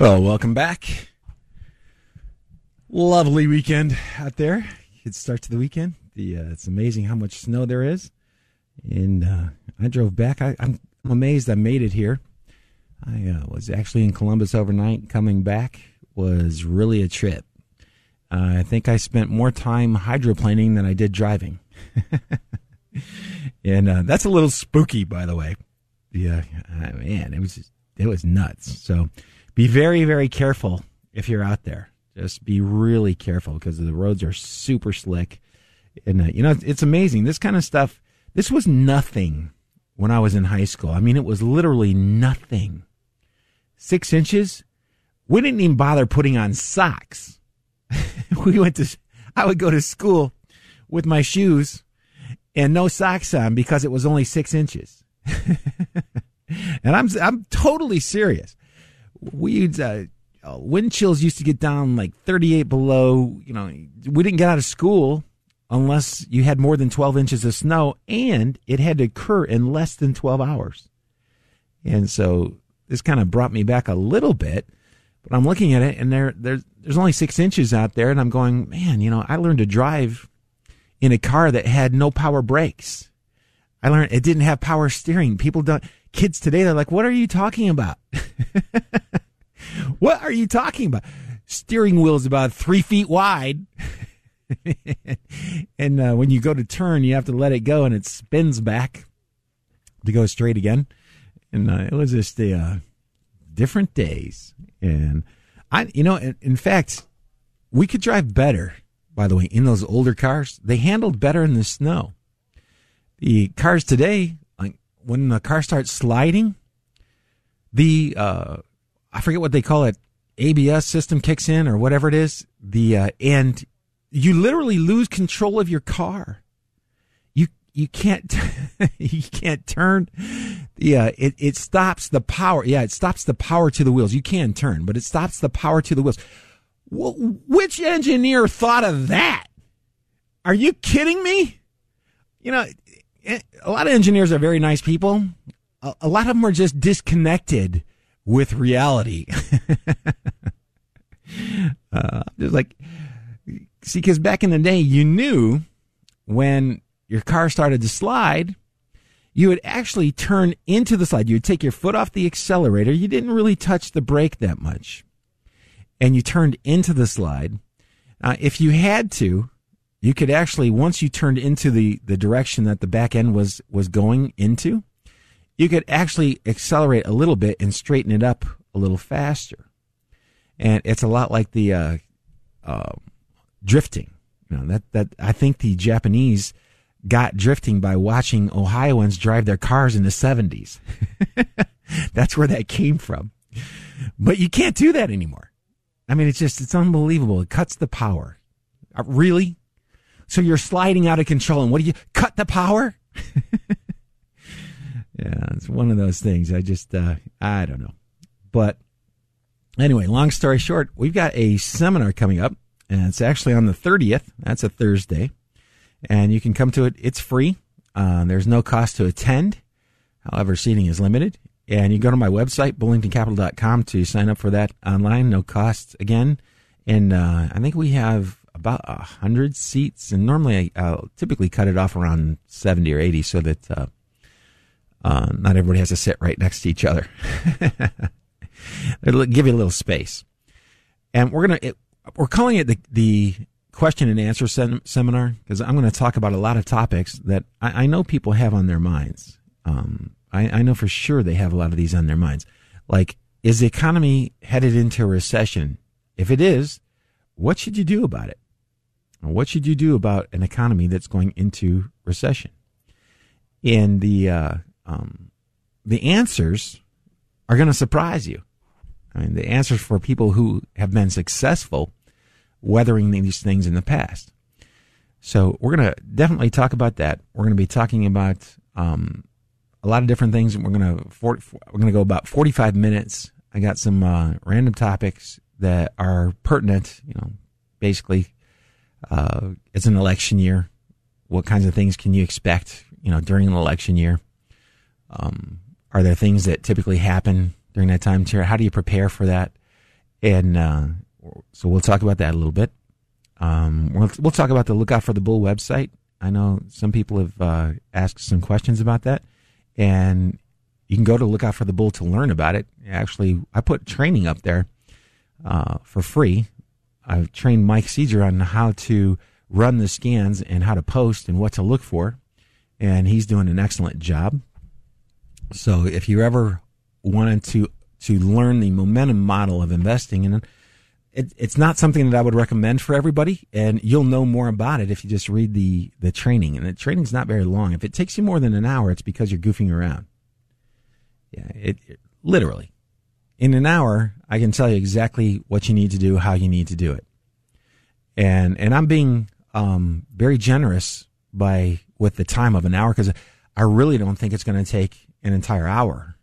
Well, welcome back. Lovely weekend out there. Good start to the weekend. The uh, it's amazing how much snow there is, and uh, I drove back. I, am amazed I made it here. I uh, was actually in Columbus overnight. Coming back was really a trip. I think I spent more time hydroplaning than I did driving, and uh, that's a little spooky, by the way. Yeah, uh, man, it was it was nuts. So be very, very careful if you're out there. Just be really careful because the roads are super slick. And, uh, you know, it's amazing. This kind of stuff, this was nothing when I was in high school. I mean, it was literally nothing. Six inches? We didn't even bother putting on socks. we went to, I would go to school with my shoes and no socks on because it was only six inches. and I'm, I'm totally serious we uh, uh, wind chills used to get down like 38 below. You know, we didn't get out of school unless you had more than 12 inches of snow, and it had to occur in less than 12 hours. And so this kind of brought me back a little bit. But I'm looking at it, and there, there's there's only six inches out there, and I'm going, man, you know, I learned to drive in a car that had no power brakes. I learned it didn't have power steering. People don't kids today, they're like, what are you talking about? what are you talking about? Steering wheel is about three feet wide. and uh, when you go to turn, you have to let it go and it spins back to go straight again. And uh, it was just the uh, different days. And I, you know, in, in fact, we could drive better, by the way, in those older cars. They handled better in the snow. The cars today, when the car starts sliding, the uh, I forget what they call it, ABS system kicks in or whatever it is. The uh, and you literally lose control of your car. You you can't you can't turn. Yeah, it it stops the power. Yeah, it stops the power to the wheels. You can turn, but it stops the power to the wheels. which engineer thought of that? Are you kidding me? You know, a lot of engineers are very nice people. A, a lot of them are just disconnected with reality. uh, just like, see, because back in the day, you knew when your car started to slide, you would actually turn into the slide. You would take your foot off the accelerator. You didn't really touch the brake that much. And you turned into the slide. Uh, if you had to, you could actually once you turned into the the direction that the back end was was going into you could actually accelerate a little bit and straighten it up a little faster. And it's a lot like the uh, uh, drifting. You know that that i think the japanese got drifting by watching ohioans drive their cars in the 70s that's where that came from. But you can't do that anymore. I mean it's just it's unbelievable. It cuts the power. Uh, really so you're sliding out of control. And what do you cut the power? yeah, it's one of those things. I just, uh, I don't know. But anyway, long story short, we've got a seminar coming up, and it's actually on the 30th. That's a Thursday. And you can come to it. It's free. Uh, there's no cost to attend. However, seating is limited. And you go to my website, bullingtoncapital.com, to sign up for that online. No cost again. And uh, I think we have about a hundred seats, and normally I, will typically cut it off around seventy or eighty, so that uh, uh, not everybody has to sit right next to each other. It'll give you a little space, and we're gonna it, we're calling it the the question and answer sem- seminar because I'm going to talk about a lot of topics that I, I know people have on their minds. Um, I, I know for sure they have a lot of these on their minds, like is the economy headed into a recession? If it is, what should you do about it? What should you do about an economy that's going into recession? And the uh, um, the answers are going to surprise you. I mean, the answers for people who have been successful weathering these things in the past. So we're going to definitely talk about that. We're going to be talking about um, a lot of different things. We're going to we're going to go about 45 minutes. I got some uh, random topics that are pertinent. You know, basically, uh, it's an election year. What kinds of things can you expect? You know, during an election year, um, are there things that typically happen during that time? Tara, how do you prepare for that? And uh, so we'll talk about that a little bit. Um, we'll, we'll talk about the Lookout for the Bull website. I know some people have uh, asked some questions about that, and you can go to Lookout for the Bull to learn about it. Actually, I put training up there uh, for free. I've trained Mike Seeger on how to run the scans and how to post and what to look for, and he's doing an excellent job. So if you ever wanted to to learn the momentum model of investing, and it, it's not something that I would recommend for everybody, and you'll know more about it if you just read the the training. And the training's not very long. If it takes you more than an hour, it's because you're goofing around. Yeah, it, it literally in an hour, I can tell you exactly what you need to do, how you need to do it, and and I'm being um, very generous by with the time of an hour because I really don't think it's going to take an entire hour.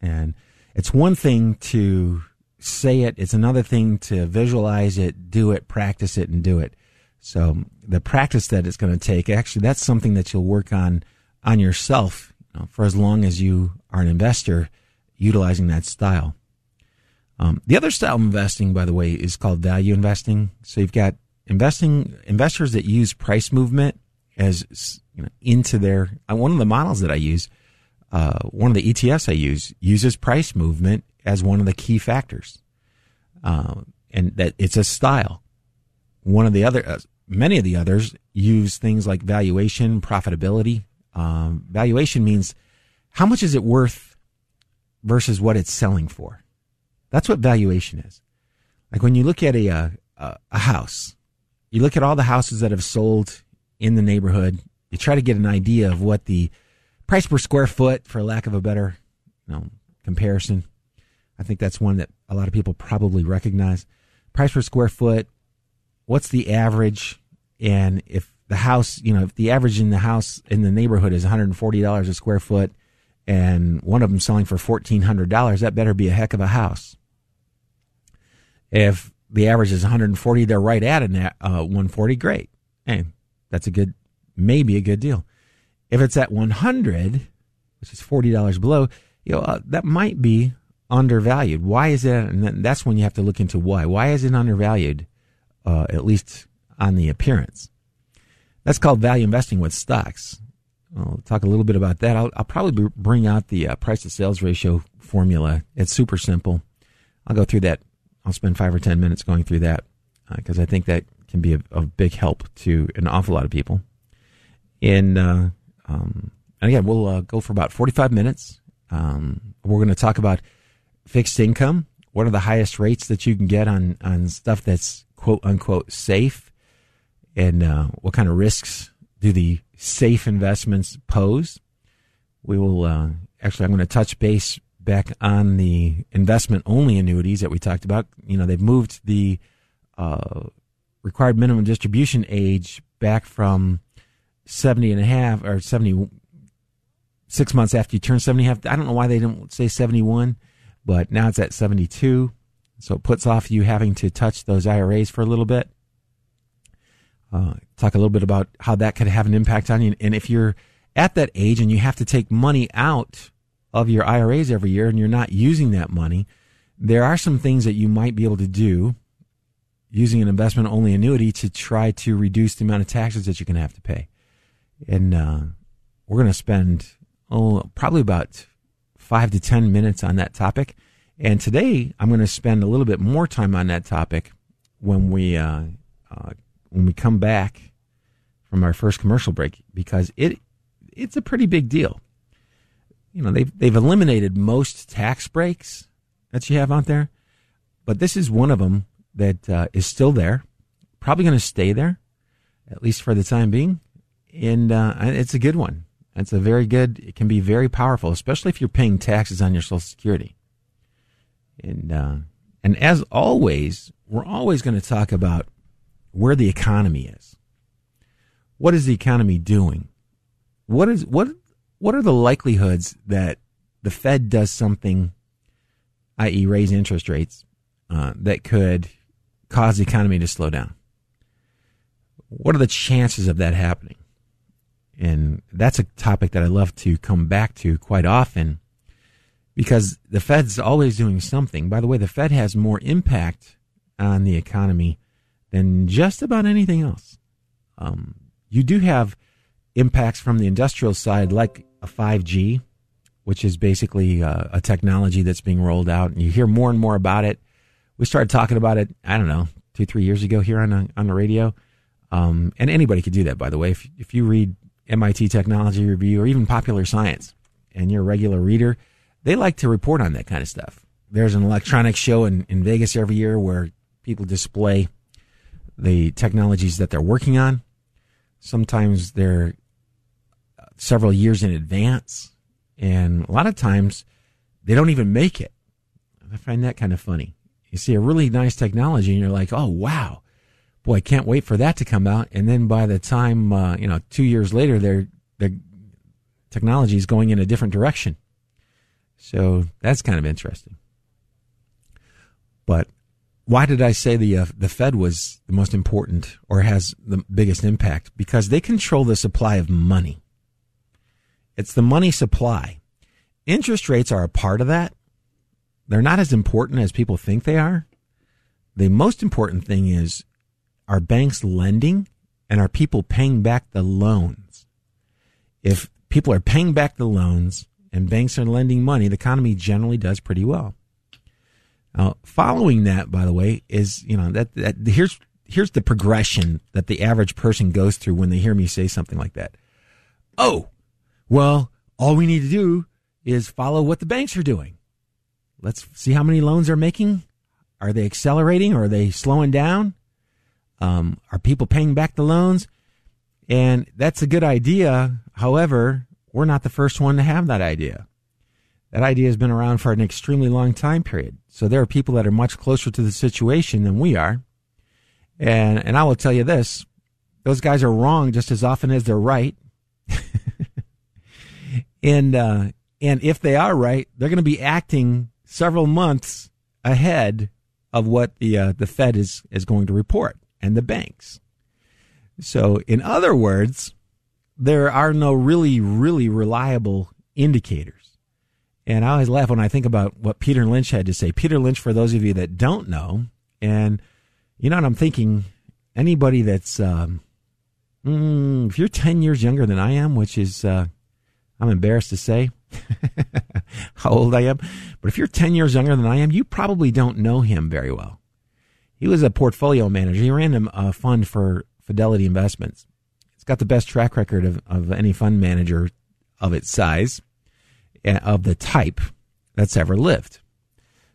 And it's one thing to say it, it's another thing to visualize it, do it, practice it, and do it. So the practice that it's going to take, actually, that's something that you'll work on on yourself you know, for as long as you are an investor utilizing that style. Um, the other style of investing, by the way, is called value investing. So you've got investing investors that use price movement as you know, into their. Uh, one of the models that I use uh, one of the ETFs I use uses price movement as one of the key factors, uh, and that it's a style. One of the other, uh, many of the others use things like valuation, profitability. Um, valuation means how much is it worth versus what it's selling for. That's what valuation is. Like when you look at a, uh, a, a house, you look at all the houses that have sold in the neighborhood. You try to get an idea of what the price per square foot, for lack of a better you know, comparison. I think that's one that a lot of people probably recognize. Price per square foot. What's the average? And if the house, you know, if the average in the house in the neighborhood is $140 a square foot, and one of them selling for $1,400, that better be a heck of a house. If the average is 140, they're right at an, uh, 140. Great. Hey, that's a good, maybe a good deal. If it's at 100, which is $40 below, you know, uh, that might be undervalued. Why is that? And that's when you have to look into why. Why is it undervalued, uh, at least on the appearance? That's called value investing with stocks. I'll talk a little bit about that. I'll, I'll probably bring out the uh, price to sales ratio formula. It's super simple. I'll go through that. I'll spend five or 10 minutes going through that because uh, I think that can be of big help to an awful lot of people. In uh, um, and again, we'll uh, go for about 45 minutes. Um, we're going to talk about fixed income. What are the highest rates that you can get on, on stuff that's quote unquote safe? And uh, what kind of risks do the safe investments pose? We will uh, actually, I'm going to touch base back on the investment only annuities that we talked about. You know, they've moved the uh, required minimum distribution age back from 70 and a half or 70 six months after you turn 70 half i don't know why they didn't say 71 but now it's at 72 so it puts off you having to touch those iras for a little bit. Uh, talk a little bit about how that could have an impact on you. And if you're at that age and you have to take money out of your iras every year and you're not using that money there are some things that you might be able to do using an investment only annuity to try to reduce the amount of taxes that you're going to have to pay and uh, we're going to spend oh probably about five to ten minutes on that topic. And today I'm going to spend a little bit more time on that topic when we uh, uh, when we come back from our first commercial break because it it's a pretty big deal. You know they've they've eliminated most tax breaks that you have out there, but this is one of them that uh, is still there, probably going to stay there, at least for the time being and uh, it's a good one. It's a very good, it can be very powerful, especially if you're paying taxes on your Social Security. And, uh, and as always, we're always going to talk about where the economy is. What is the economy doing? What is, what, what are the likelihoods that the Fed does something, i.e., raise interest rates, uh, that could cause the economy to slow down? What are the chances of that happening? And that's a topic that I love to come back to quite often because the Fed's always doing something. By the way, the Fed has more impact on the economy than just about anything else. Um, you do have impacts from the industrial side, like a 5G, which is basically uh, a technology that's being rolled out, and you hear more and more about it. We started talking about it, I don't know, two, three years ago here on, on the radio. Um, and anybody could do that, by the way. If, if you read MIT Technology Review or even Popular Science and you're a regular reader, they like to report on that kind of stuff. There's an electronics show in, in Vegas every year where people display the technologies that they're working on. Sometimes they're several years in advance, and a lot of times they don't even make it. I find that kind of funny. You see a really nice technology, and you're like, oh, wow, boy, I can't wait for that to come out. And then by the time, uh, you know, two years later, their, technology is going in a different direction. So that's kind of interesting. But why did I say the uh, the Fed was the most important or has the biggest impact? Because they control the supply of money. It's the money supply. Interest rates are a part of that. They're not as important as people think they are. The most important thing is are banks lending and are people paying back the loans? If people are paying back the loans and banks are lending money, the economy generally does pretty well. Now, following that, by the way, is, you know, that, that here's, here's the progression that the average person goes through when they hear me say something like that. Oh, well, all we need to do is follow what the banks are doing. Let's see how many loans they're making. Are they accelerating or are they slowing down? Um, are people paying back the loans? And that's a good idea. However, we're not the first one to have that idea. That idea has been around for an extremely long time period. So there are people that are much closer to the situation than we are. And, and I will tell you this, those guys are wrong just as often as they're right. and, uh, and if they are right, they're going to be acting several months ahead of what the, uh, the Fed is, is going to report and the banks. So in other words, there are no really, really reliable indicators. And I always laugh when I think about what Peter Lynch had to say. Peter Lynch, for those of you that don't know, and you know what I'm thinking, anybody that's, um, mm, if you're 10 years younger than I am, which is, uh, I'm embarrassed to say how old I am, but if you're 10 years younger than I am, you probably don't know him very well. He was a portfolio manager. He ran a fund for Fidelity Investments. It's got the best track record of, of any fund manager of its size, eh, of the type that's ever lived.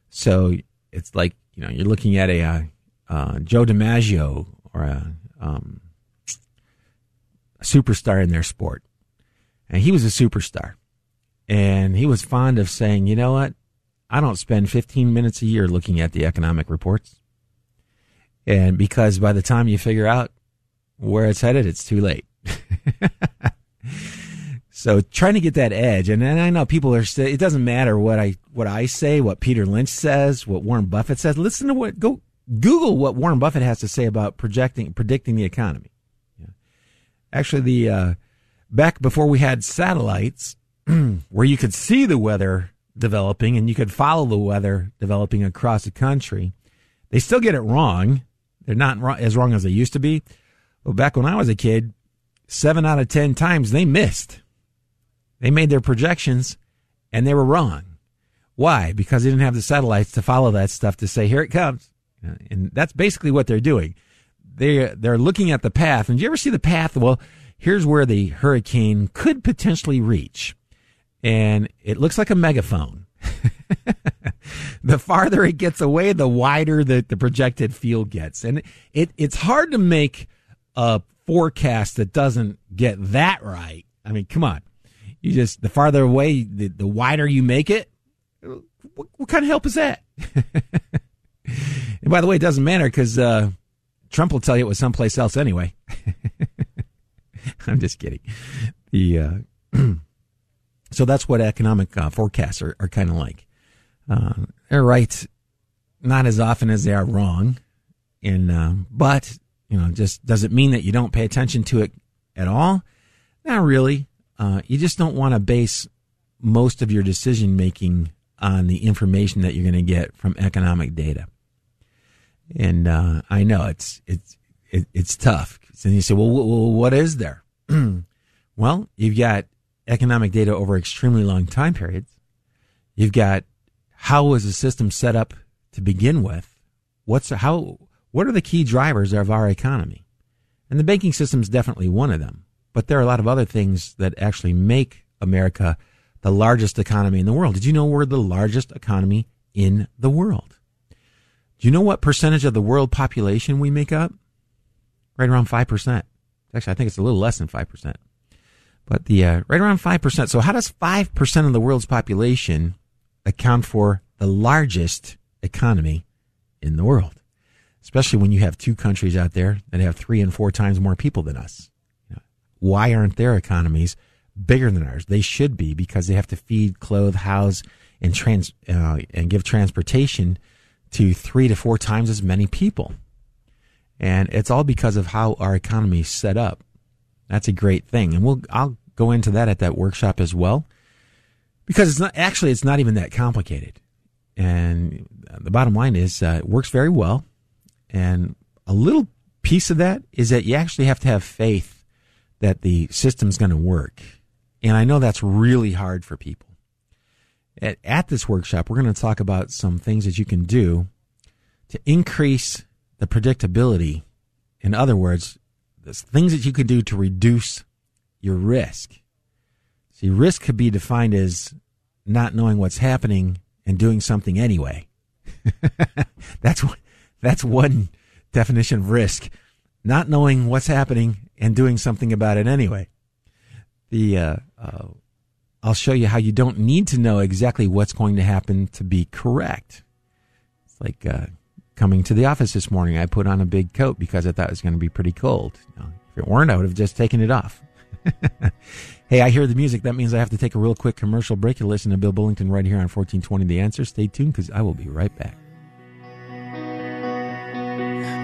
So it's like, you know, you're looking at a uh, uh, Joe DiMaggio or a, um, a superstar in their sport. And he was a superstar. And he was fond of saying, you know what? I don't spend 15 minutes a year looking at the economic reports. And because by the time you figure out where it's headed, it's too late. so trying to get that edge, and, I know people are. Still, it doesn't matter what I what I say, what Peter Lynch says, what Warren Buffett says. Listen to what go Google what Warren Buffett has to say about projecting predicting the economy. Yeah. Actually, the uh, back before we had satellites, where you could see the weather developing and you could follow the weather developing across the country, they still get it wrong. They're not as wrong as they used to be. Well, back when I was a kid, seven out of 10 times they missed. They made their projections and they were wrong. Why? Because they didn't have the satellites to follow that stuff to say, here it comes. And that's basically what they're doing. They, they're looking at the path. And do you ever see the path? Well, here's where the hurricane could potentially reach. And it looks like a megaphone. the farther it gets away, the wider the, the projected field gets. And it, it's hard to make a forecast that doesn't get that right. I mean, come on. You just the farther away, the, the wider you make it. What, what kind of help is that? and by the way, it doesn't matter because uh, Trump will tell you it was someplace else anyway. I'm just kidding. The uh, so that's what economic uh, forecasts are, are kind of like. Uh, they're right, not as often as they are wrong, and uh, but you know, just does it mean that you don't pay attention to it at all? Not really. Uh, you just don't want to base most of your decision making on the information that you're going to get from economic data. And uh, I know it's it's it, it's tough. And you say, well, what is there? well, you've got economic data over extremely long time periods. You've got how was the system set up to begin with? What's how? What are the key drivers of our economy? And the banking system is definitely one of them. But there are a lot of other things that actually make America the largest economy in the world. Did you know we're the largest economy in the world? Do you know what percentage of the world population we make up? Right around 5%. Actually, I think it's a little less than 5%. But the, uh, right around 5%. So how does 5% of the world's population account for the largest economy in the world? Especially when you have two countries out there that have three and four times more people than us. Why aren't their economies bigger than ours? They should be because they have to feed, clothe, house, and trans, uh, and give transportation to three to four times as many people. And it's all because of how our economy is set up. That's a great thing. And we'll, I'll go into that at that workshop as well. Because it's not, actually, it's not even that complicated. And the bottom line is, uh, it works very well. And a little piece of that is that you actually have to have faith that the system's going to work. And I know that's really hard for people. At, at this workshop, we're going to talk about some things that you can do to increase the predictability. In other words, the things that you could do to reduce your risk. See, risk could be defined as not knowing what's happening and doing something anyway. that's what, that's one definition of risk. Not knowing what's happening and doing something about it anyway. The uh, uh, I'll show you how you don't need to know exactly what's going to happen to be correct. It's like uh, coming to the office this morning. I put on a big coat because I thought it was going to be pretty cold. Now, if it weren't, I would have just taken it off. hey, I hear the music. That means I have to take a real quick commercial break to listen to Bill Bullington right here on 1420 The Answer. Stay tuned because I will be right back.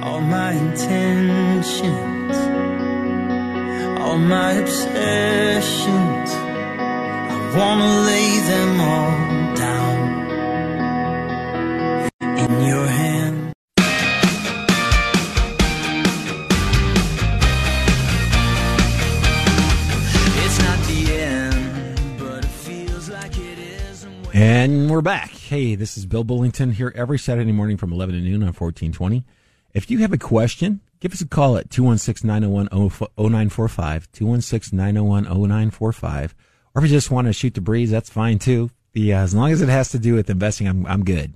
All my intentions, all my obsessions, I wanna lay them all down in your hand. And we're back. Hey, this is Bill Bullington here every Saturday morning from 11 to noon on 1420. If you have a question, give us a call at 216-901-0945, 216-901-0945. Or if you just want to shoot the breeze, that's fine too. As long as it has to do with investing, I'm, I'm good.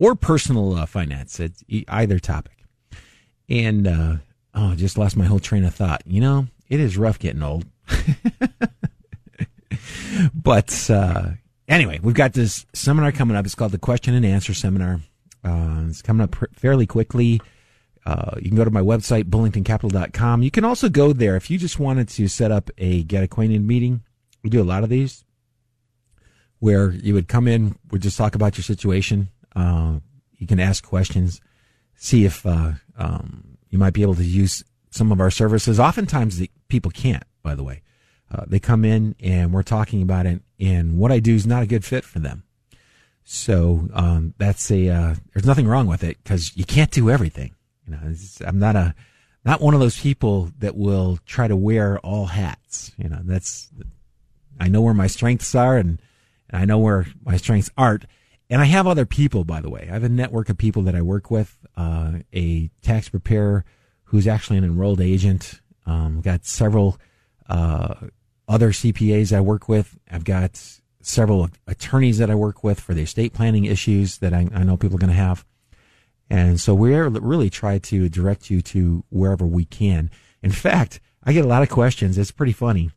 Or personal uh, finance, it's either topic. And, uh, oh, just lost my whole train of thought. You know, it is rough getting old. but, uh, Anyway, we've got this seminar coming up. It's called the Question and Answer Seminar. Uh, it's coming up pr- fairly quickly. Uh, you can go to my website, bullingtoncapital.com. You can also go there if you just wanted to set up a get acquainted meeting. We do a lot of these where you would come in, we just talk about your situation. Uh, you can ask questions, see if uh, um, you might be able to use some of our services. Oftentimes, the people can't, by the way. Uh, they come in and we're talking about it, and what I do is not a good fit for them. So um, that's a uh, there's nothing wrong with it because you can't do everything. You know, I'm not a not one of those people that will try to wear all hats. You know, that's I know where my strengths are and, and I know where my strengths aren't. And I have other people, by the way. I have a network of people that I work with. Uh, a tax preparer who's actually an enrolled agent. Um, got several uh, other CPAs I work with. I've got several attorneys that I work with for the estate planning issues that I, I know people are going to have. And so we really try to direct you to wherever we can. In fact, I get a lot of questions. It's pretty funny.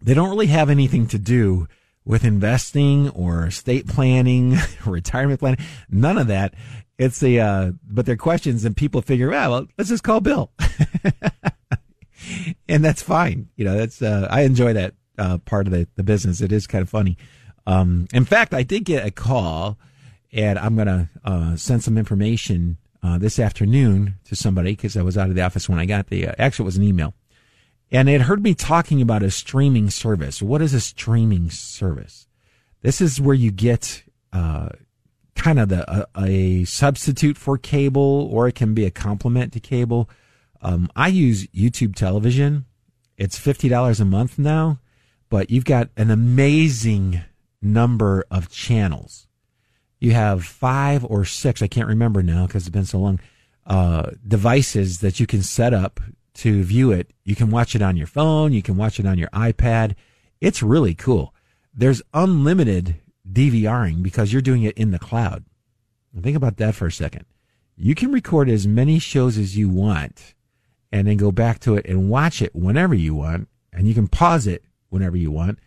they don't really have anything to do with investing or estate planning, retirement planning, none of that. It's a, uh, but they're questions and people figure, ah, well, let's just call Bill. and that's fine. You know, that's, uh, I enjoy that, uh, part of the, the business. It is kind of funny. Um, in fact, I did get a call and I'm going to, uh, send some information, uh, this afternoon to somebody because I was out of the office when I got the, uh, actually it was an email and had heard me talking about a streaming service. What is a streaming service? This is where you get, uh, kind of the, a, a, substitute for cable or it can be a complement to cable. Um, I use YouTube television. It's $50 a month now, but you've got an amazing number of channels. You have five or six, I can't remember now because it's been so long, uh, devices that you can set up to view it. You can watch it on your phone. You can watch it on your iPad. It's really cool. There's unlimited DVRing because you're doing it in the cloud. Think about that for a second. You can record as many shows as you want and then go back to it and watch it whenever you want. And you can pause it whenever you want.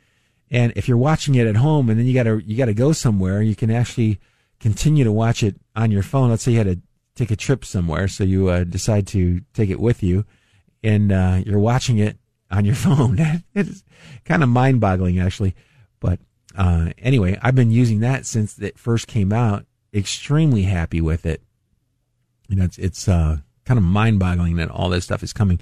And if you're watching it at home and then you gotta, you gotta go somewhere, you can actually continue to watch it on your phone. Let's say you had to take a trip somewhere. So you uh, decide to take it with you and uh, you're watching it on your phone. it's kind of mind boggling, actually. But uh, anyway, I've been using that since it first came out. Extremely happy with it. You know, it's, it's uh, kind of mind boggling that all this stuff is coming.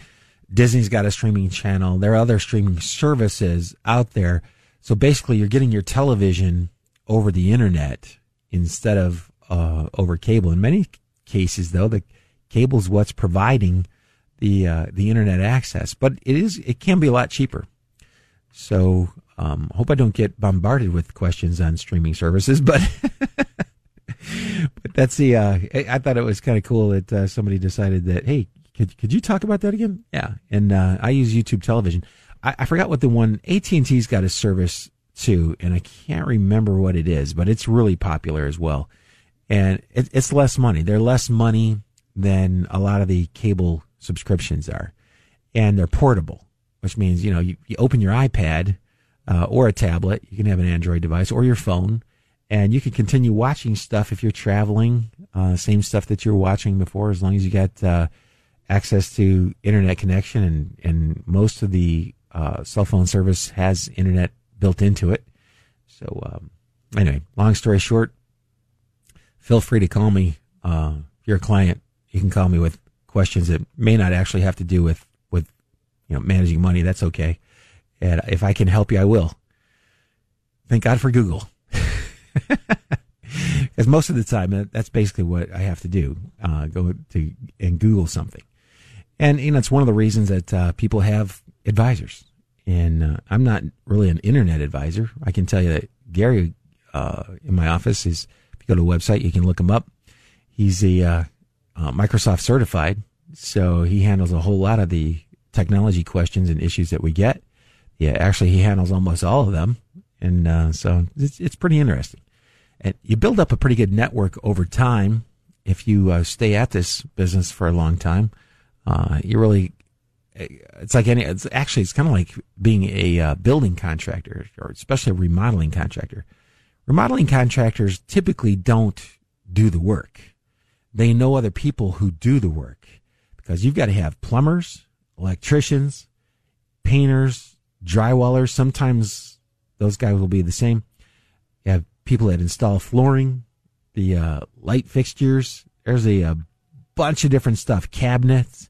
Disney's got a streaming channel. There are other streaming services out there. So basically, you're getting your television over the internet instead of uh, over cable. In many cases, though, the cable is what's providing the uh, the internet access, but it is it can be a lot cheaper. So um, hope I don't get bombarded with questions on streaming services, but but that's the uh, I thought it was kind of cool that uh, somebody decided that hey could could you talk about that again? Yeah, and uh, I use YouTube television. I, I forgot what the one AT and T's got a service too, and I can't remember what it is, but it's really popular as well. And it, it's less money. They're less money than a lot of the cable subscriptions are. And they're portable, which means, you know, you, you open your iPad uh, or a tablet, you can have an Android device or your phone, and you can continue watching stuff if you're traveling, uh, same stuff that you were watching before, as long as you got uh, access to internet connection. And, and most of the uh, cell phone service has internet built into it. So, um, anyway, long story short, feel free to call me. Uh, if you're a client, you can call me with questions that may not actually have to do with with you know managing money. That's okay. And if I can help you, I will. Thank God for Google. Because most of the time, that's basically what I have to do: uh, go to and Google something. And you know, it's one of the reasons that uh, people have advisors. And uh, I'm not really an internet advisor. I can tell you that Gary uh, in my office is. If you go to a website, you can look him up. He's a uh, Microsoft certified, so he handles a whole lot of the technology questions and issues that we get. Yeah, actually, he handles almost all of them, and uh, so it's, it's pretty interesting. And you build up a pretty good network over time if you uh, stay at this business for a long time. Uh, you really, it's like any. It's actually it's kind of like being a uh, building contractor, or especially a remodeling contractor. Remodeling contractors typically don't do the work they know other people who do the work because you've got to have plumbers, electricians, painters, drywallers. Sometimes those guys will be the same. You have people that install flooring, the uh, light fixtures. There's a, a, bunch of different stuff, cabinets.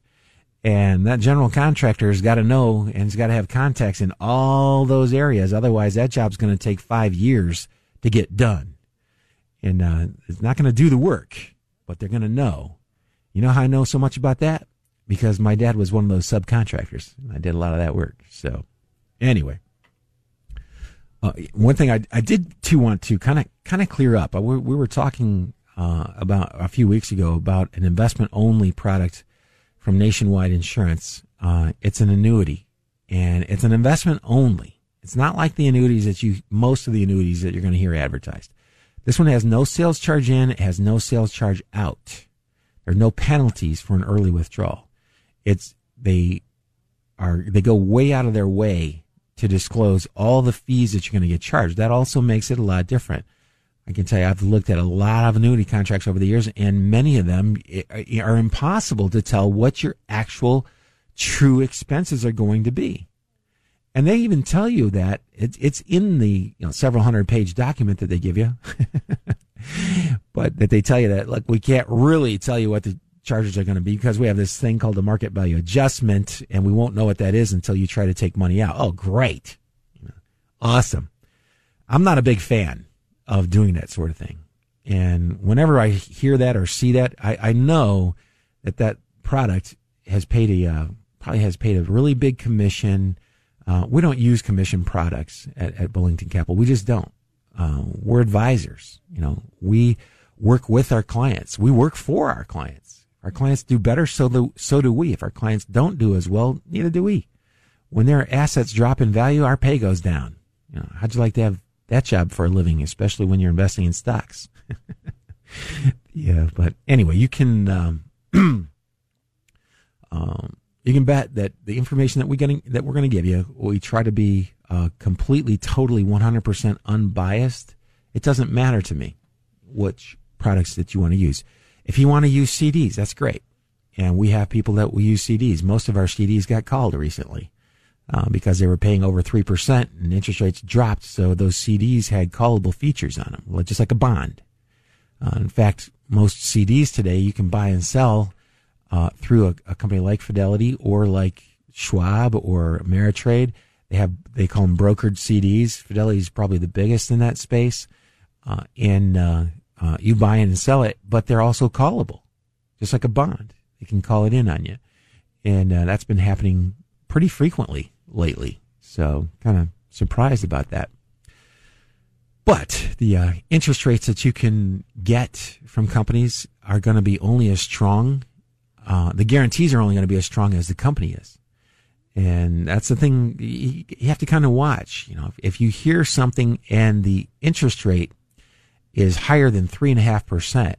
And that general contractor has got to know and has got to have contacts in all those areas. Otherwise, that job's going to take five years to get done. And uh, it's not going to do the work but they're going to know. You know how I know so much about that? Because my dad was one of those subcontractors. I did a lot of that work. So, anyway, uh, one thing I, I did too want to kind of kind of clear up. We, we were talking uh, about a few weeks ago about an investment only product from Nationwide Insurance. Uh, it's an annuity, and it's an investment only. It's not like the annuities that you most of the annuities that you're going to hear advertised. This one has no sales charge in, it has no sales charge out. There are no penalties for an early withdrawal. It's, they are, they go way out of their way to disclose all the fees that you're going to get charged. That also makes it a lot different. I can tell you, I've looked at a lot of annuity contracts over the years, and many of them eh, are impossible to tell what your actual true expenses are going to be. And they even tell you that it's it's in the you know several hundred page document that they give you, but that they tell you that like we can't really tell you what the charges are going to be because we have this thing called the market value adjustment, and we won't know what that is until you try to take money out. Oh, great, awesome! I'm not a big fan of doing that sort of thing, and whenever I hear that or see that, I, I know that that product has paid a uh, probably has paid a really big commission uh, we don't use commission products at, at Bullington Capital. We just don't. Uh, we're advisors. You know, we work with our clients. We work for our clients. Our clients do better, so do, so do we. If our clients don't do as well, neither do we. When their assets drop in value, our pay goes down. You know, how'd you like to have that job for a living, especially when you're investing in stocks? yeah, but anyway, you can um, um, you can bet that the information that we getting that we're going to give you, we try to be uh, completely, totally, 100% unbiased. It doesn't matter to me which products that you want to use. If you want to use CDs, that's great. And we have people that will use CDs. Most of our CDs got called recently uh, because they were paying over 3% and interest rates dropped. So those CDs had callable features on them, just like a bond. Uh, in fact, most CDs today you can buy and sell uh, through a, a, company like Fidelity or like Schwab or Ameritrade. They have they call them brokered CDs. Fidelity is probably the biggest in that space, uh, and uh, uh, you buy and sell it, but they're also callable, just like a bond. They can call it in on you, and uh, that's been happening pretty frequently lately. So, kind of surprised about that. But the uh, interest rates that you can get from companies are going to be only as strong uh, the guarantees are only going to be as strong as the company is. And that's the thing you, have to kind of watch. You know, if, if you hear something and the interest rate is higher than three and a half percent,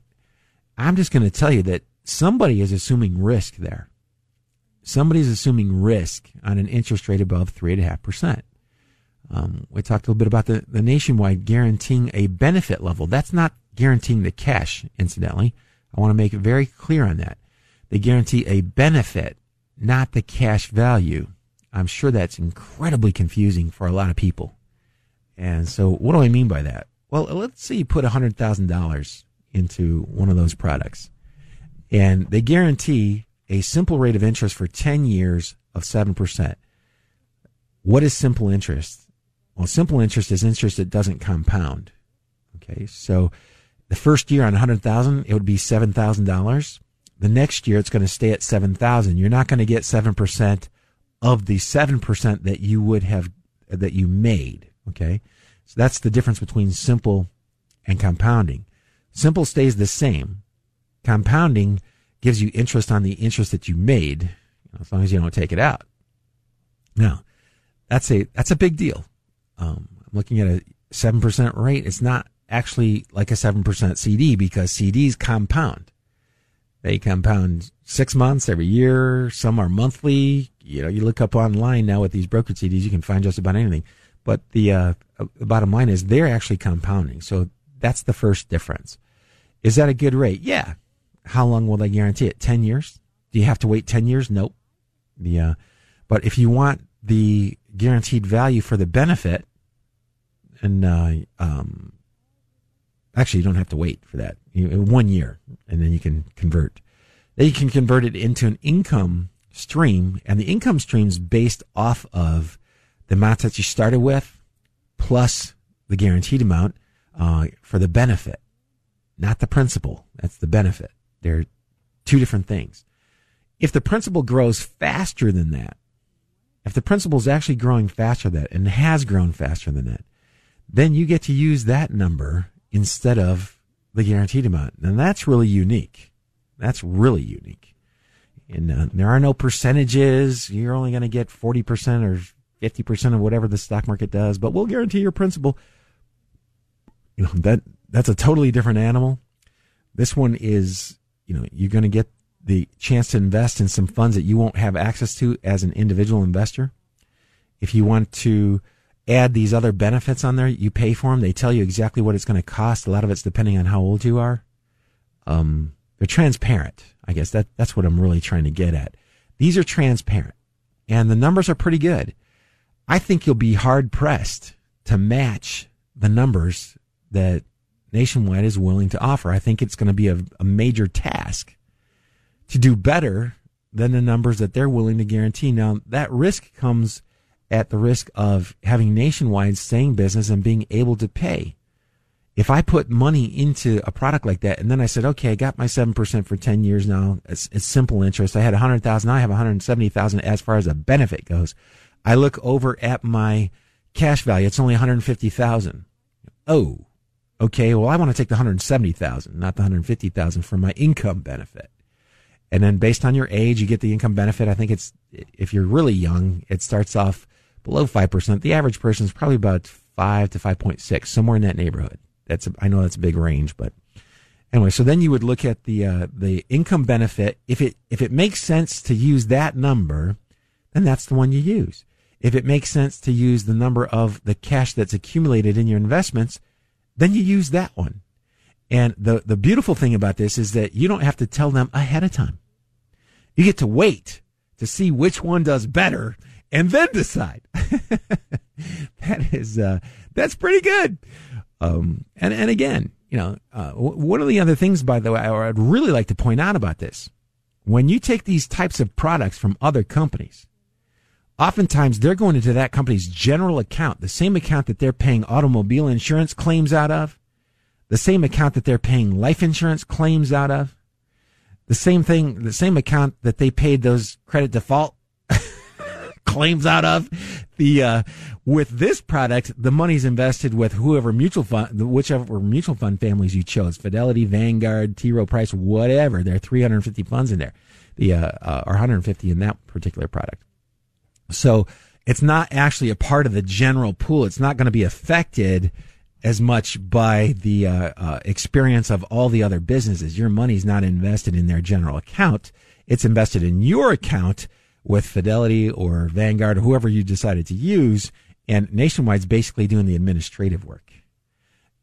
I'm just going to tell you that somebody is assuming risk there. Somebody's assuming risk on an interest rate above three and a half percent. Um, we talked a little bit about the, the nationwide guaranteeing a benefit level. That's not guaranteeing the cash, incidentally. I want to make it very clear on that. They guarantee a benefit, not the cash value. I'm sure that's incredibly confusing for a lot of people. And so, what do I mean by that? Well, let's say you put $100,000 into one of those products, and they guarantee a simple rate of interest for 10 years of 7%. What is simple interest? Well, simple interest is interest that doesn't compound. Okay, so the first year on 100,000, it would be $7,000 the next year it's going to stay at 7,000. You're not going to get 7% of the 7% that you would have, that you made. Okay. So that's the difference between simple and compounding. Simple stays the same. Compounding gives you interest on the interest that you made, as long as you don't take it out. Now, that's a, that's a big deal. Um, I'm looking at a 7% rate. It's not actually like a 7% CD because CDs compound. They compound six months every year. Some are monthly. You know, you look up online now with these brokered CDs, you can find just about anything. But the, uh, the bottom line is they're actually compounding. So that's the first difference. Is that a good rate? Yeah. How long will they guarantee it? 10 years? Do you have to wait 10 years? Nope. The, uh, but if you want the guaranteed value for the benefit, and, uh, um, Actually, you don't have to wait for that. You, one year, and then you can convert. Then you can convert it into an income stream, and the income stream is based off of the amount that you started with plus the guaranteed amount uh, for the benefit, not the principal. That's the benefit. They're two different things. If the principal grows faster than that, if the principal is actually growing faster than that and has grown faster than that, then you get to use that number instead of the guaranteed amount. And that's really unique. That's really unique. And uh, there are no percentages. You're only going to get 40% or 50% of whatever the stock market does, but we'll guarantee your principal. You know, that, that's a totally different animal. This one is, you know, you're going to get the chance to invest in some funds that you won't have access to as an individual investor. If you want to add these other benefits on there, you pay for them. They tell you exactly what it's going to cost. A lot of it's depending on how old you are. Um, they're transparent. I guess that that's what I'm really trying to get at. These are transparent, and the numbers are pretty good. I think you'll be hard pressed to match the numbers that Nationwide is willing to offer. I think it's going to be a, a major task to do better than the numbers that they're willing to guarantee. Now, that risk comes at the risk of having Nationwide staying business and being able to pay. If I put money into a product like that and then I said, okay, I got my 7% for 10 years now. It's, it's simple interest. I had 100,000. I have 170,000 as far as a benefit goes. I look over at my cash value. It's only 150,000. Oh, okay. Well, I want to take the 170,000, not the 150,000 for my income benefit. And then based on your age, you get the income benefit. I think it's, if you're really young, it starts off below 5%. The average person is probably about 5 to 5.6, somewhere in that neighborhood. That's, a, I know that's a big range, but anyway, so then you would look at the, uh, the income benefit. If it, if it makes sense to use that number, then that's the one you use. If it makes sense to use the number of the cash that's accumulated in your investments, then you use that one. And the, the beautiful thing about this is that you don't have to tell them ahead of time. You get to wait to see which one does better and then decide. that is, uh, that's pretty good. Um, and, and again, you know, uh, one of the other things, by the way, or I'd really like to point out about this, when you take these types of products from other companies, oftentimes they're going into that company's general account, the same account that they're paying automobile insurance claims out of, the same account that they're paying life insurance claims out of, the same thing, the same account that they paid those credit default claims out of. The uh, with this product, the money's invested with whoever mutual fund, whichever mutual fund families you chose, Fidelity, Vanguard, T. Rowe Price, whatever. There are 350 funds in there, the uh, uh, or 150 in that particular product. So it's not actually a part of the general pool. It's not going to be affected as much by the uh, uh, experience of all the other businesses. Your money's not invested in their general account. It's invested in your account with Fidelity or Vanguard or whoever you decided to use. And Nationwide's basically doing the administrative work.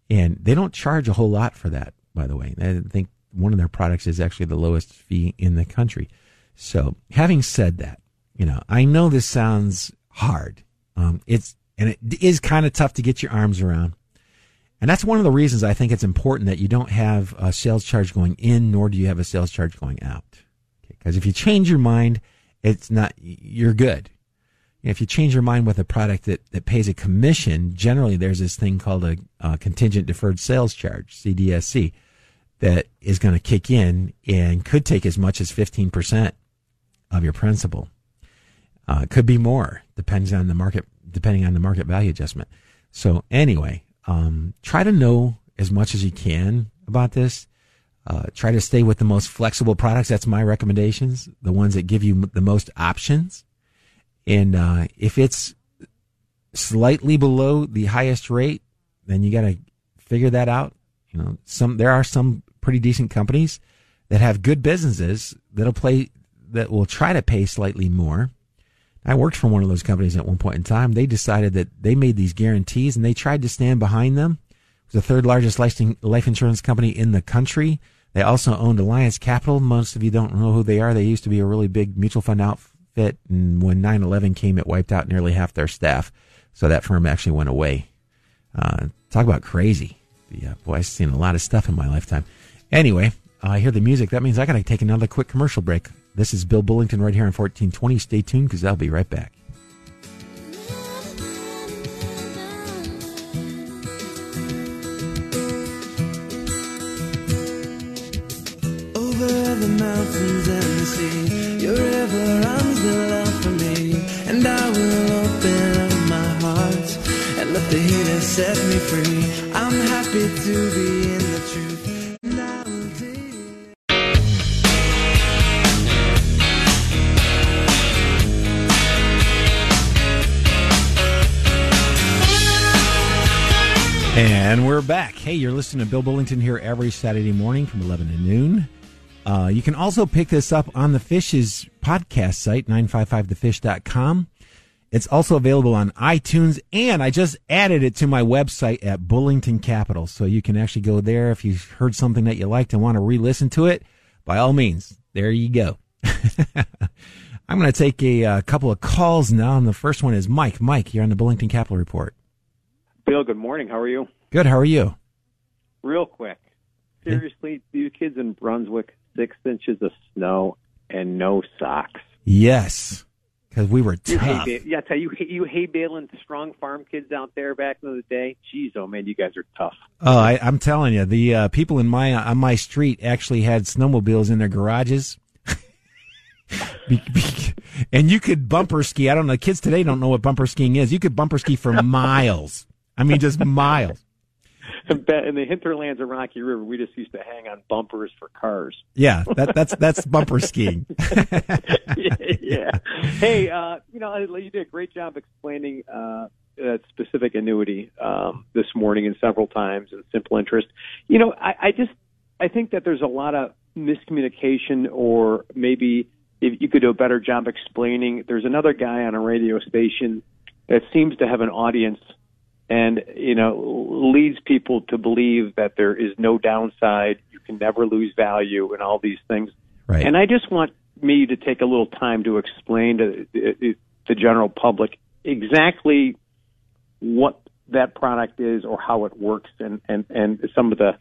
And they don't charge a whole lot for that, by the way. I think one of their products is actually the lowest fee in the country. So having said that, you know, I know this sounds hard. Um, it's, and it is kind of tough to get your arms around. And that's one of the reasons I think it's important that you don't have a sales charge going in, nor do you have a sales charge going out. Because okay? if you change your mind, it's not, you're good. If you change your mind with a product that, that pays a commission, generally there's this thing called a, a contingent deferred sales charge, CDSC, that is going to kick in and could take as much as 15% of your principal. Uh, it could be more, depends on the market, depending on the market value adjustment. So anyway, um, try to know as much as you can about this. Uh, try to stay with the most flexible products. That's my recommendations. The ones that give you the most options. And, uh, if it's slightly below the highest rate, then you got to figure that out. You know, some, there are some pretty decent companies that have good businesses that'll play, that will try to pay slightly more I worked for one of those companies at one point in time. They decided that they made these guarantees and they tried to stand behind them. The third largest life insurance company in the country. They also owned Alliance Capital. Most of you don't know who they are. They used to be a really big mutual fund outfit. And when 9-11 came, it wiped out nearly half their staff. So that firm actually went away. Uh, talk about crazy. Yeah, boy, I've seen a lot of stuff in my lifetime. Anyway, I hear the music. That means I got to take another quick commercial break. This is Bill Bullington right here on 1420. Stay tuned because I'll be right back. The mountains and the sea, your river the love for me, and I will open up my heart and let the set me free. I'm happy to be in the truth. And we're back. Hey, you're listening to Bill Bullington here every Saturday morning from 11 to noon. Uh, you can also pick this up on the Fish's podcast site, 955thefish.com. It's also available on iTunes, and I just added it to my website at Bullington Capital. So you can actually go there if you heard something that you liked and want to re listen to it. By all means, there you go. I'm going to take a, a, couple of calls now, and the first one is Mike. Mike, you're on the Bullington Capital Report. Bill, good morning. How are you? Good. How are you? Real quick. Seriously, these kids in Brunswick, six inches of snow and no socks. Yes because we were you tough. Yeah, tell you, you hay baling strong farm kids out there back in the day. Jeez, oh man, you guys are tough. Oh, I, am telling you, the uh, people in my on my street actually had snowmobiles in their garages. and you could bumper ski. I don't know. Kids today don't know what bumper skiing is. You could bumper ski for miles. I mean, just miles. in the hinterlands of Rocky River, we just used to hang on bumpers for cars. Yeah, that, that's that's bumper skiing. yeah. Hey, uh, you know, you did a great job explaining uh, that specific annuity um, this morning and several times and simple interest. You know, I, I just I think that there's a lot of miscommunication, or maybe if you could do a better job explaining. There's another guy on a radio station that seems to have an audience and you know leads people to believe that there is no downside you can never lose value and all these things right. and i just want me to take a little time to explain to the general public exactly what that product is or how it works and and and some of the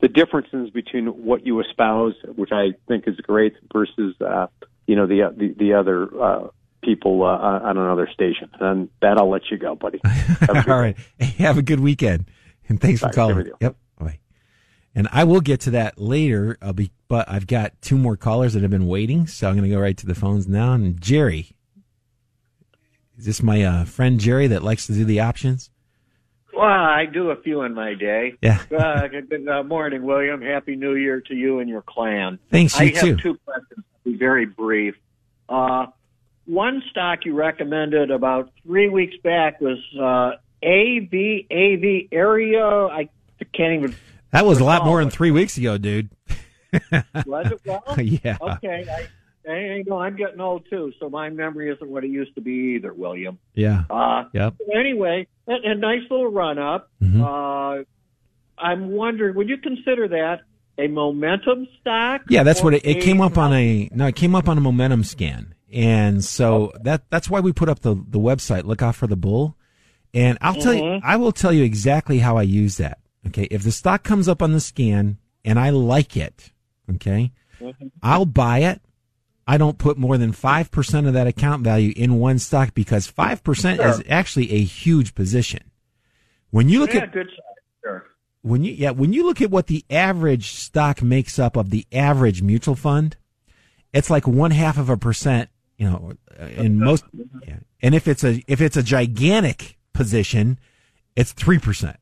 the differences between what you espouse which i think is great versus uh you know the the, the other uh people uh, on another station. And that I'll let you go, buddy. All right. Hey, have a good weekend. And thanks Bye. for calling. Yep. Bye. And I will get to that later, I'll be, but I've got two more callers that have been waiting. So I'm going to go right to the phones now. And Jerry, is this my uh, friend Jerry that likes to do the options? Well, I do a few in my day. Yeah. uh, good uh, morning, William. Happy New Year to you and your clan. Thanks, you I too. have two questions. I'll be very brief. Uh, one stock you recommended about three weeks back was uh, AV AV area. I can't even. That was a lot more than three weeks ago, dude. was it? Well, yeah. Okay. I, I know I'm getting old too, so my memory isn't what it used to be either, William. Yeah. Uh, yep. Anyway, a, a nice little run up. Mm-hmm. Uh, I'm wondering, would you consider that a momentum stock? Yeah, that's what it, it came up on a no, it came up on a momentum scan. And so that that's why we put up the the website. Look out for the bull. And I'll tell Mm-hmm. you, I will tell you exactly how I use that. Okay, if the stock comes up on the scan and I like it, okay, Mm-hmm. I'll buy it. I don't put more than five percent of that account value in one stock because five percent is actually a huge position. When you look Yeah, at good. Sure. when you yeah when you look at what the average stock makes up of the average mutual fund, it's like one half of a percent. You know, uh, in most, yeah. and if it's a if it's a gigantic position, it's three percent.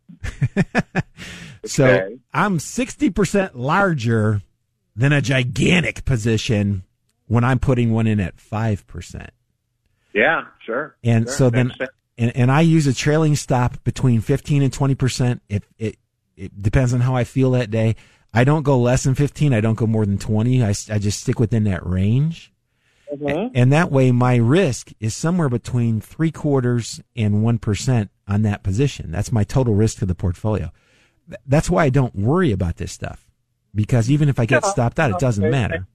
so Okay. I'm sixty percent larger than a gigantic position when I'm putting one in at five percent. Yeah, sure. And Sure. so then, and, and I use a trailing stop between 15 and 20%. It, it, it depends on how I feel that day. I don't go less than 15. I don't go more than 20. I, I just stick within that range. Mhm. And that way my risk is somewhere between three quarters and 1% on that position. That's my total risk to the portfolio. That's why I don't worry about this stuff because even if I get stopped out, it doesn't okay. matter.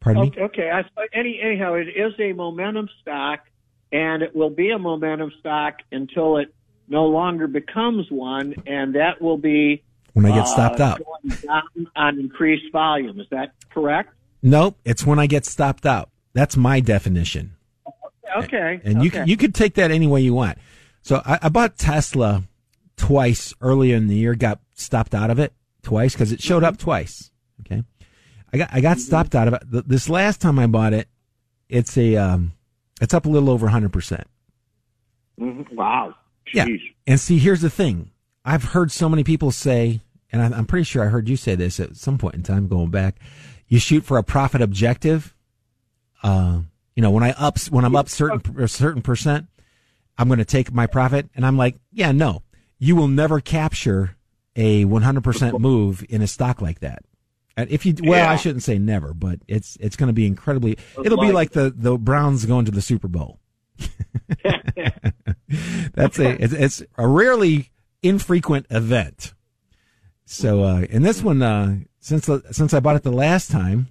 Pardon me? Okay, okay. I, any, anyhow, it is a momentum stock, and it will be a momentum stock until it no longer becomes one, and that will be When I get uh, stopped out. going down on increased volume. Is that correct? Nope, it's when I get stopped out. That's my definition. Okay. And you okay. can, you could take that any way you want. So I, I bought Tesla twice earlier in the year, got stopped out of it twice because it showed up twice. Okay. I got, I got stopped out of it. This last time I bought it, it's a, um, it's up a little over hundred percent. Mhm. Wow. Yeah. And see, here's the thing. I've heard so many people say, and I'm pretty sure I heard you say this at some point in time going back. You shoot for a profit objective. Uh, you know, when I ups, when I'm up certain, a certain percent, I'm going to take my profit. And I'm like, yeah, no, you will never capture a 100% move in a stock like that. And if you, well, I shouldn't say never, but it's, it's going to be incredibly, it'll be like the, the Browns going to the Super Bowl. That's a it's, it's a rarely infrequent event. So uh, in this one, uh, since since I bought it the last time,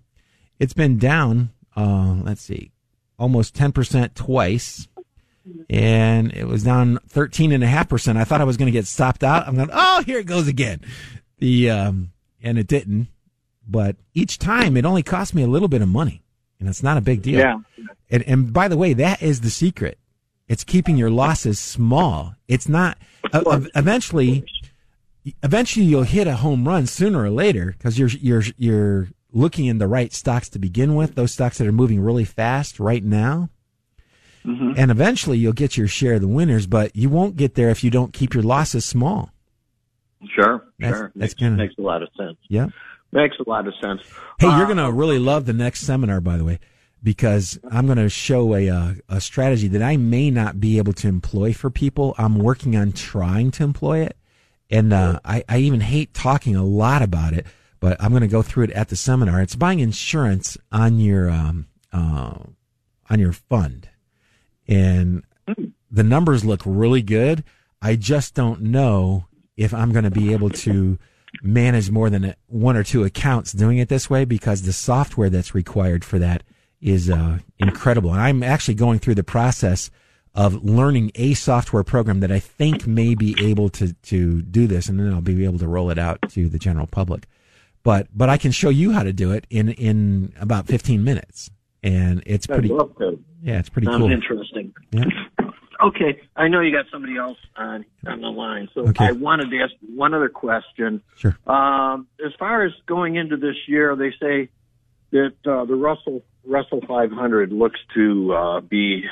it's been down. Uh, let's see, almost ten percent twice, and it was down thirteen and a half percent. I thought I was going to get stopped out. I'm going, oh, here it goes again. The um, and it didn't. But each time, it only cost me a little bit of money, and it's not a big deal. Yeah. And, and by the way, that is the secret. It's keeping your losses small. It's not. Uh, eventually, eventually you'll hit a home run sooner or later because you're you're you're looking in the right stocks to begin with. Those stocks that are moving really fast right now. Mm-hmm. And eventually you'll get your share of the winners, but you won't get there if you don't keep your losses small. Sure, That's- sure. that's makes, kinda- makes a lot of sense. Yeah. Makes a lot of sense. Hey, you're Uh, going to really love the next seminar, by the way, because I'm going to show a, uh, a strategy that I may not be able to employ for people. I'm working on trying to employ it. And uh, I, I even hate talking a lot about it, but I'm going to go through it at the seminar. It's buying insurance on your um, uh, on your fund, and the numbers look really good. I just don't know if I'm going to be able to manage more than one or two accounts doing it this way because the software that's required for that is uh, incredible. And I'm actually going through the process of learning a software program that I think may be able to to do this, and then I'll be able to roll it out to the general public. But but I can show you how to do it in in about 15 minutes, and it's I'd pretty yeah, it's pretty Sounds cool. interesting. Yeah. Okay, I know you got somebody else on on the line, so Okay. I wanted to ask one other question. Sure. Um, as far as going into this year, they say that uh, the Russell Russell 500 looks to uh, be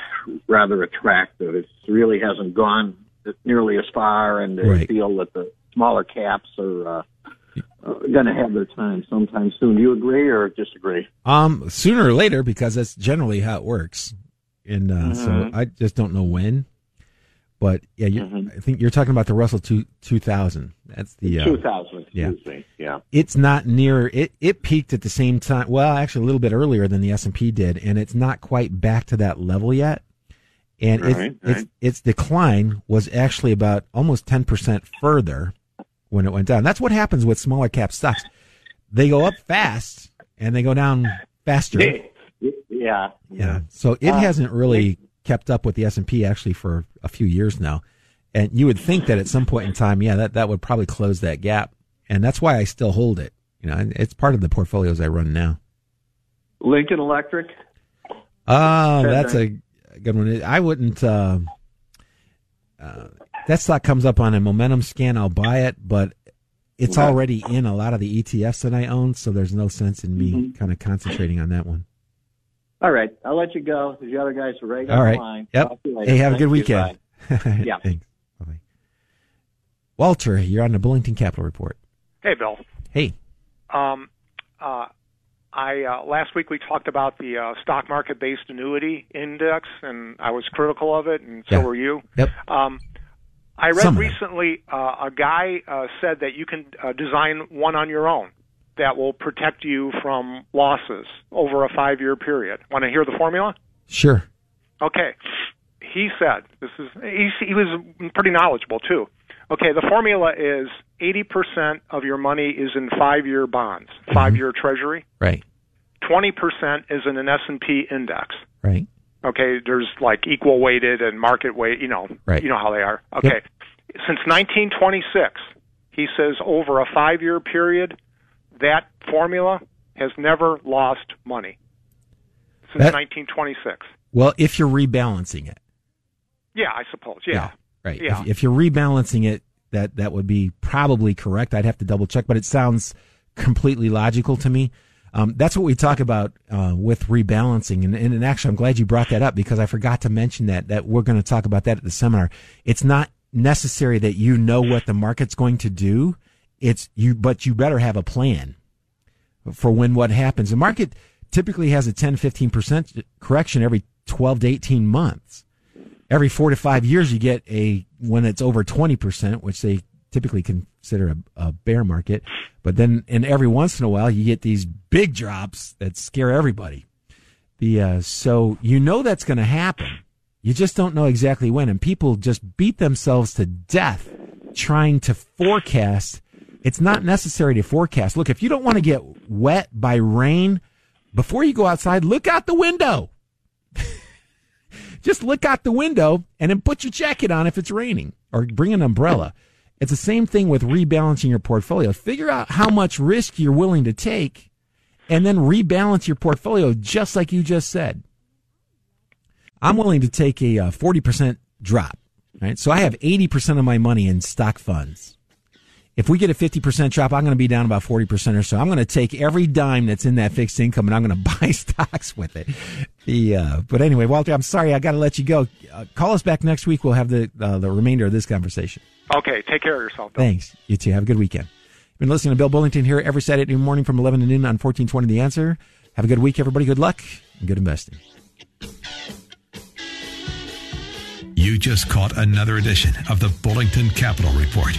rather attractive. It really hasn't gone nearly as far, and they Right. feel that the smaller caps are uh, uh, going to have their time sometime soon. Do you agree or disagree? Um, sooner or later, because that's generally how it works. And uh, so Mhm. I just don't know when. But yeah, you, Mhm. I think you're talking about the Russell two two thousand. That's the uh, 2000, yeah. me. Yeah. it's not near it. It peaked at the same time. Well, actually, a little bit earlier than the S and P did, and it's not quite back to that level yet. And its Right, its right. its decline was actually about almost ten percent further when it went down. That's what happens with smaller cap stocks. They go up fast and they go down faster. Yeah. Yeah. So it Uh, hasn't really kept up with the S and P actually for a few years now, and you would think that at some point in time, yeah, that that would probably close that gap, and that's why I still hold it. You know, it's part of the portfolios I run now. Lincoln Electric. Oh, that's a good one. I wouldn't. Uh, uh, that stock comes up on a momentum scan. I'll buy it, but it's already in a lot of the ETFs that I own, so there's no sense in me Mhm. kind of concentrating on that one. All right, I'll let you go. The other guys are right All on the line. Yep. Talk to you later. Hey, have a good weekend. Yeah. Thanks. Bye. Walter, you're on the Bullington Capital Report. Hey, Bill. Hey. Um, uh, I uh, last week we talked about the uh, stock market based annuity index, and I was critical of it, and so Yeah. were you. Yep. Um, I read Some recently uh, a guy uh, said that you can uh, design one on your own that will protect you from losses over a five year period. Want to hear the formula? Sure. Okay. He said, this is, he, he was pretty knowledgeable too. Okay, the formula is 80% of your money is in five-year bonds, mm-hmm. five-year treasury. Right. 20% is in an S&P index. Right. Okay, there's like equal weighted and market weight, you know, Right. you know how they are. Okay. Since 1926, he says over a 5-year period, that formula has never lost money. Since That- 1926. Well, if you're rebalancing it. Yeah, I suppose. Yeah. Right. Yeah. If, if you're rebalancing it, that that would be probably correct. I'd have to double check, but it sounds completely logical to me. Um, that's what we talk about uh, with rebalancing, and, and, and actually, I'm glad you brought that up because I forgot to mention that that we're going to talk about that at the seminar. It's not necessary that you know what the market's going to do. It's you, but you better have a plan for when what happens. The market typically has a 10, 15 percent correction every 12 to 18 months every four to five years you get a when it's over 20% which they typically consider a, a bear market but then and every once in a while you get these big drops that scare everybody the uh, so you know that's going to happen You just don't know exactly when. And people just beat themselves to death trying to forecast. It's not necessary to forecast. Look, if you don't want to get wet by rain, before you go outside, look out the window. just look out the window and then put your jacket on if it's raining or bring an umbrella. It's the same thing with rebalancing your portfolio. Figure out how much risk you're willing to take and then rebalance your portfolio just like you just said. I'm willing to take a uh, 40% drop, right? So I have 80% of my money in stock funds. If we get a 50% drop, I'm going to be down about 40% or so. I'm going to take every dime that's in that fixed income and I'm going to buy stocks with it. The, uh, but anyway, Walter, I'm sorry. I got to let you go. Uh, call us back next week. We'll have the, uh, the remainder of this conversation. Okay. Take care of yourself. Bill. Thanks. You too. Have a good weekend. You've been listening to Bill Bullington here every Saturday morning from 11 to noon on 1420 The Answer. Have a good week, everybody. Good luck and good investing. You just caught another edition of the Bullington Capital Report,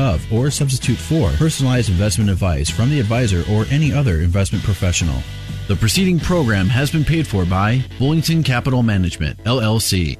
of or substitute for personalized investment advice from the advisor or any other investment professional. The preceding program has been paid for by Bullington Capital Management, LLC.